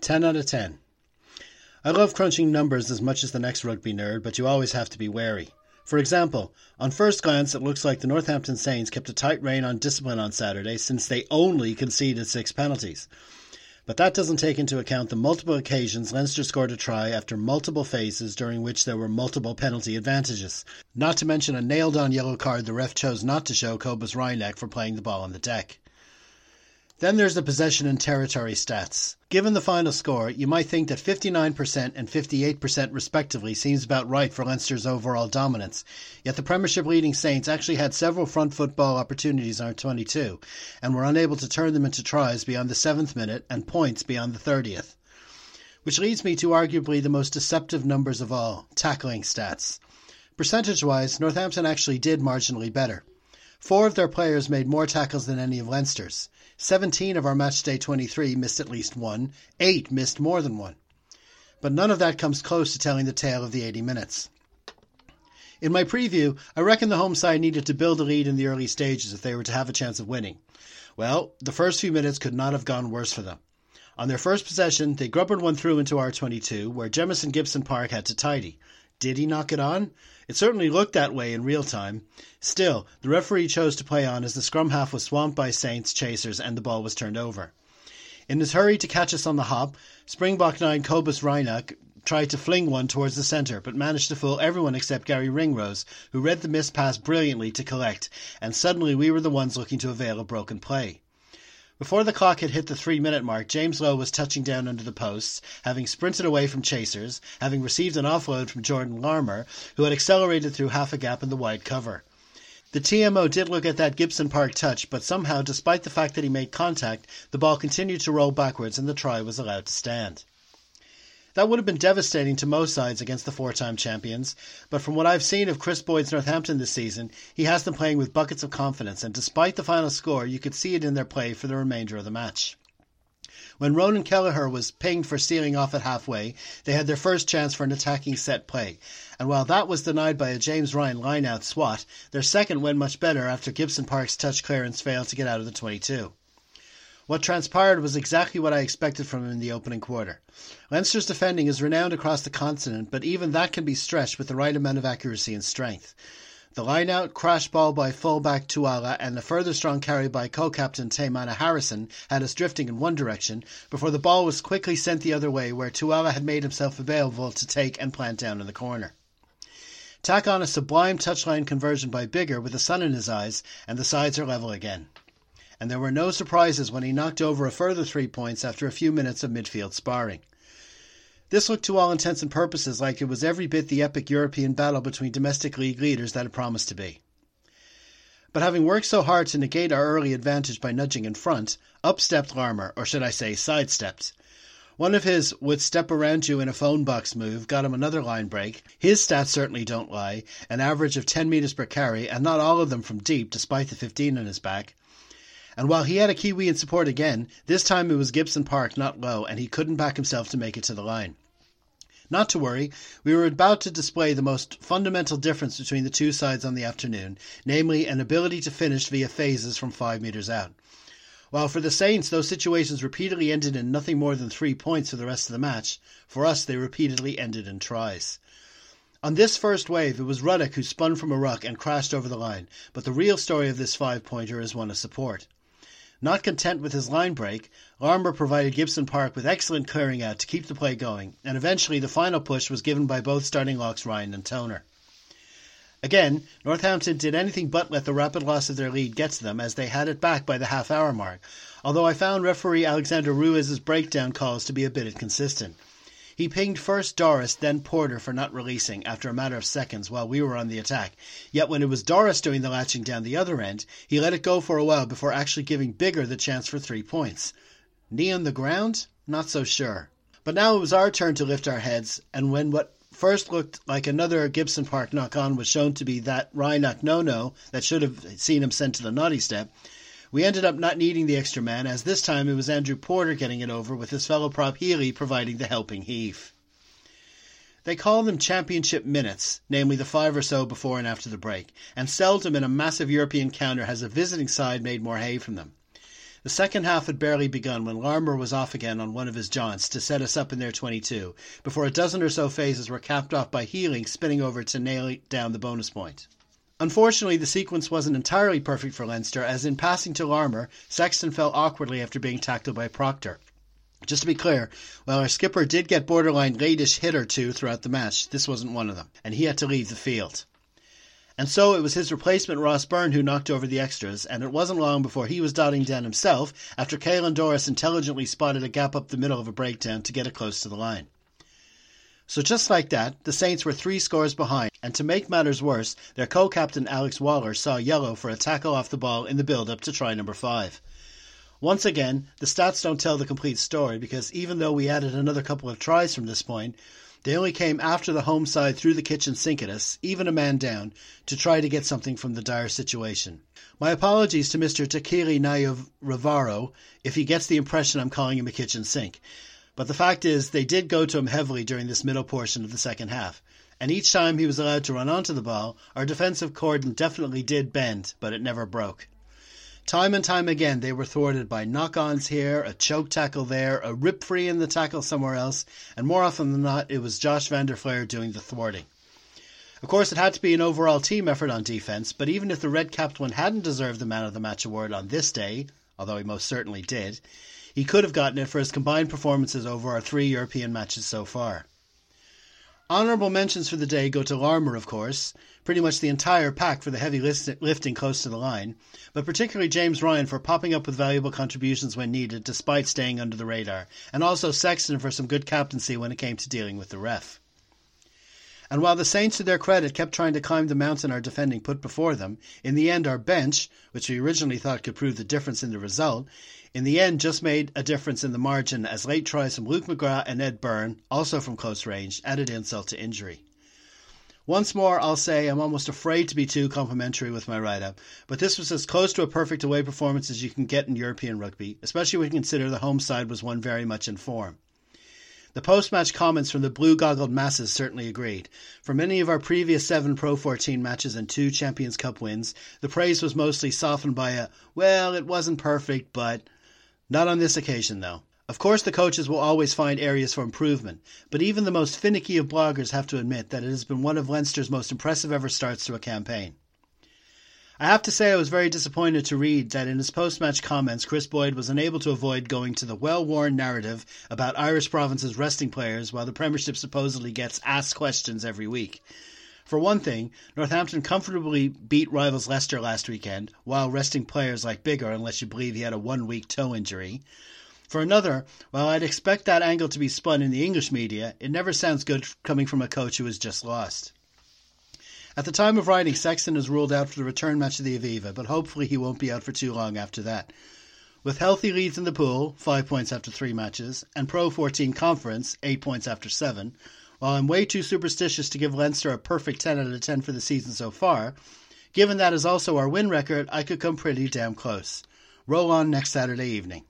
10 out of 10. I love crunching numbers as much as the next rugby nerd, but you always have to be wary. For example, on first glance, it looks like the Northampton Saints kept a tight rein on discipline on Saturday since they only conceded six penalties. But that doesn't take into account the multiple occasions Leinster scored a try after multiple phases during which there were multiple penalty advantages. Not to mention a nailed on yellow card the ref chose not to show Cobus Reinach for playing the ball on the deck. Then there's the possession and territory stats. Given the final score, you might think that 59% and 58% respectively seems about right for Leinster's overall dominance. Yet the Premiership leading Saints actually had several front football opportunities on 22 and were unable to turn them into tries beyond the 7th minute and points beyond the 30th. Which leads me to arguably the most deceptive numbers of all, tackling stats. Percentage wise, Northampton actually did marginally better. Four of their players made more tackles than any of Leinster's. 17 of our matchday 23 missed at least one. Eight missed more than one. But none of that comes close to telling the tale of the 80 minutes. In my preview, I reckon the home side needed to build a lead in the early stages if they were to have a chance of winning. Well, the first few minutes could not have gone worse for them. On their first possession, they grubbered one through into our 22, where Jamison Gibson Park had to tidy. Did he knock it on? It certainly looked that way in real time. Still, the referee chose to play on as the scrum half was swamped by Saints chasers and the ball was turned over. In his hurry to catch us on the hop, Springbok 9 Cobus Reinach tried to fling one towards the centre, but managed to fool everyone except Gary Ringrose, who read the missed pass brilliantly to collect, and suddenly we were the ones looking to avail a broken play. Before the clock had hit the three minute mark, James Lowe was touching down under the posts, having sprinted away from chasers, having received an offload from Jordan Larmour, who had accelerated through half a gap in the wide cover. The TMO did look at that Gibson Park touch, but somehow, despite the fact that he made contact, the ball continued to roll backwards and the try was allowed to stand. That would have been devastating to most sides against the four time champions, but from what I've seen of Chris Boyd's Northampton this season, he has them playing with buckets of confidence, and despite the final score, you could see it in their play for the remainder of the match. When Ronan Kelleher was pinged for stealing off at halfway, they had their first chance for an attacking set play. And while that was denied by a James Ryan line-out swat, their second went much better after Gibson Park's touch clearance failed to get out of the 22. What transpired was exactly what I expected from him in the opening quarter. Leinster's defending is renowned across the continent, but even that can be stretched with the right amount of accuracy and strength. The line-out crash ball by fullback Tuala and a further strong carry by co-captain Teimana Harrison had us drifting in one direction before the ball was quickly sent the other way where Tuala had made himself available to take and plant down in the corner. Tack on a sublime touchline conversion by Biggar with the sun in his eyes and the sides are level again and there were no surprises when he knocked over a further three points after a few minutes of midfield sparring. This looked to all intents and purposes like it was every bit the epic European battle between domestic league leaders that it promised to be. But having worked so hard to negate our early advantage by nudging in front, up stepped Larmour, or should I say sidestepped. One of his would step around you in a phone box move got him another line break. His stats certainly don't lie, an average of 10 metres per carry, and not all of them from deep despite the 15 on his back. And while he had a Kiwi in support again, this time it was Gibson Park, not Lowe, and he couldn't back himself to make it to the line. Not to worry, we were about to display the most fundamental difference between the two sides on the afternoon, namely an ability to finish via phases from five metres out. While for the Saints those situations repeatedly ended in nothing more than three points for the rest of the match, for us they repeatedly ended in tries. On this first wave, it was Ruddock who spun from a ruck and crashed over the line, but the real story of this five pointer is one of support. Not content with his line break, Larmour provided Gibson Park with excellent clearing out to keep the play going, and eventually the final push was given by both starting locks Ryan and Toner. Again, Northampton did anything but let the rapid loss of their lead get to them as they had it back by the half hour mark, although I found referee Alexander Ruiz's breakdown calls to be a bit inconsistent. He pinged first Doris, then Porter for not releasing after a matter of seconds while we were on the attack. Yet when it was Doris doing the latching down the other end, he let it go for a while before actually giving Biggar the chance for three points. Knee on the ground? Not so sure. But now it was our turn to lift our heads, and when what first looked like another Gibson Park knock on was shown to be that Reinach no no that should have seen him sent to the naughty step, we ended up not needing the extra man, as this time it was Andrew Porter getting it over, with his fellow prop Healy providing the helping heave. They call them championship minutes, namely the five or so before and after the break, and seldom in a massive European counter has a visiting side made more hay from them. The second half had barely begun when Larmour was off again on one of his jaunts to set us up in their 22, before a dozen or so phases were capped off by Healy spinning over to nail down the bonus point. Unfortunately, the sequence wasn't entirely perfect for Leinster, as in passing to Larmour, Sexton fell awkwardly after being tackled by Proctor. Just to be clear, while our skipper did get borderline latish hit or two throughout the match, this wasn't one of them, and he had to leave the field. And so it was his replacement Ross Byrne who knocked over the extras, and it wasn't long before he was dotting down himself after Caelan Doris intelligently spotted a gap up the middle of a breakdown to get it close to the line. So just like that, the Saints were three scores behind, and to make matters worse, their co-captain Alex Waller saw yellow for a tackle off the ball in the build-up to try number five. Once again, the stats don't tell the complete story because even though we added another couple of tries from this point, they only came after the home side threw the kitchen sink at us, even a man down, to try to get something from the dire situation. My apologies to Mr. Taqele Naiyaravoro if he gets the impression I'm calling him a kitchen sink. But the fact is, they did go to him heavily during this middle portion of the second half. And each time he was allowed to run onto the ball, our defensive cordon definitely did bend, but it never broke. Time and time again, they were thwarted by knock ons here, a choke tackle there, a rip free in the tackle somewhere else, and more often than not, it was Josh van der Flier doing the thwarting. Of course, it had to be an overall team effort on defense, but even if the red capped one hadn't deserved the man of the match award on this day, although he most certainly did, he could have gotten it for his combined performances over our three European matches so far. Honourable mentions for the day go to Larmour, of course, pretty much the entire pack for the heavy lifting close to the line, but particularly James Ryan for popping up with valuable contributions when needed despite staying under the radar, and also Sexton for some good captaincy when it came to dealing with the ref. And while the Saints, to their credit, kept trying to climb the mountain our defending put before them, in the end our bench, which we originally thought could prove the difference in the result, in the end just made a difference in the margin as late tries from Luke McGrath and Ed Byrne, also from close range, added insult to injury. Once more, I'll say I'm almost afraid to be too complimentary with my write up, but this was as close to a perfect away performance as you can get in European rugby, especially when you consider the home side was one very much in form. The post match comments from the blue goggled masses certainly agreed. For many of our previous seven Pro 14 matches and two Champions Cup wins, the praise was mostly softened by a, well, it wasn't perfect, but not on this occasion, though. Of course, the coaches will always find areas for improvement, but even the most finicky of bloggers have to admit that it has been one of Leinster's most impressive ever starts to a campaign. I have to say I was very disappointed to read that in his post-match comments, Chris Boyd was unable to avoid going to the well-worn narrative about Irish provinces resting players while the Premiership supposedly gets asked questions every week. For one thing, Northampton comfortably beat rivals Leicester last weekend while resting players like Biggar, unless you believe he had a one week toe injury. For another, while I'd expect that angle to be spun in the English media, it never sounds good coming from a coach who has just lost. At the time of writing, Sexton is ruled out for the return match of the Aviva, but hopefully he won't be out for too long after that. With healthy leads in the pool, five points after three matches, and Pro 14 conference, eight points after seven, while I'm way too superstitious to give Leinster a perfect 10 out of 10 for the season so far, given that is also our win record, I could come pretty damn close. Roll on next Saturday evening.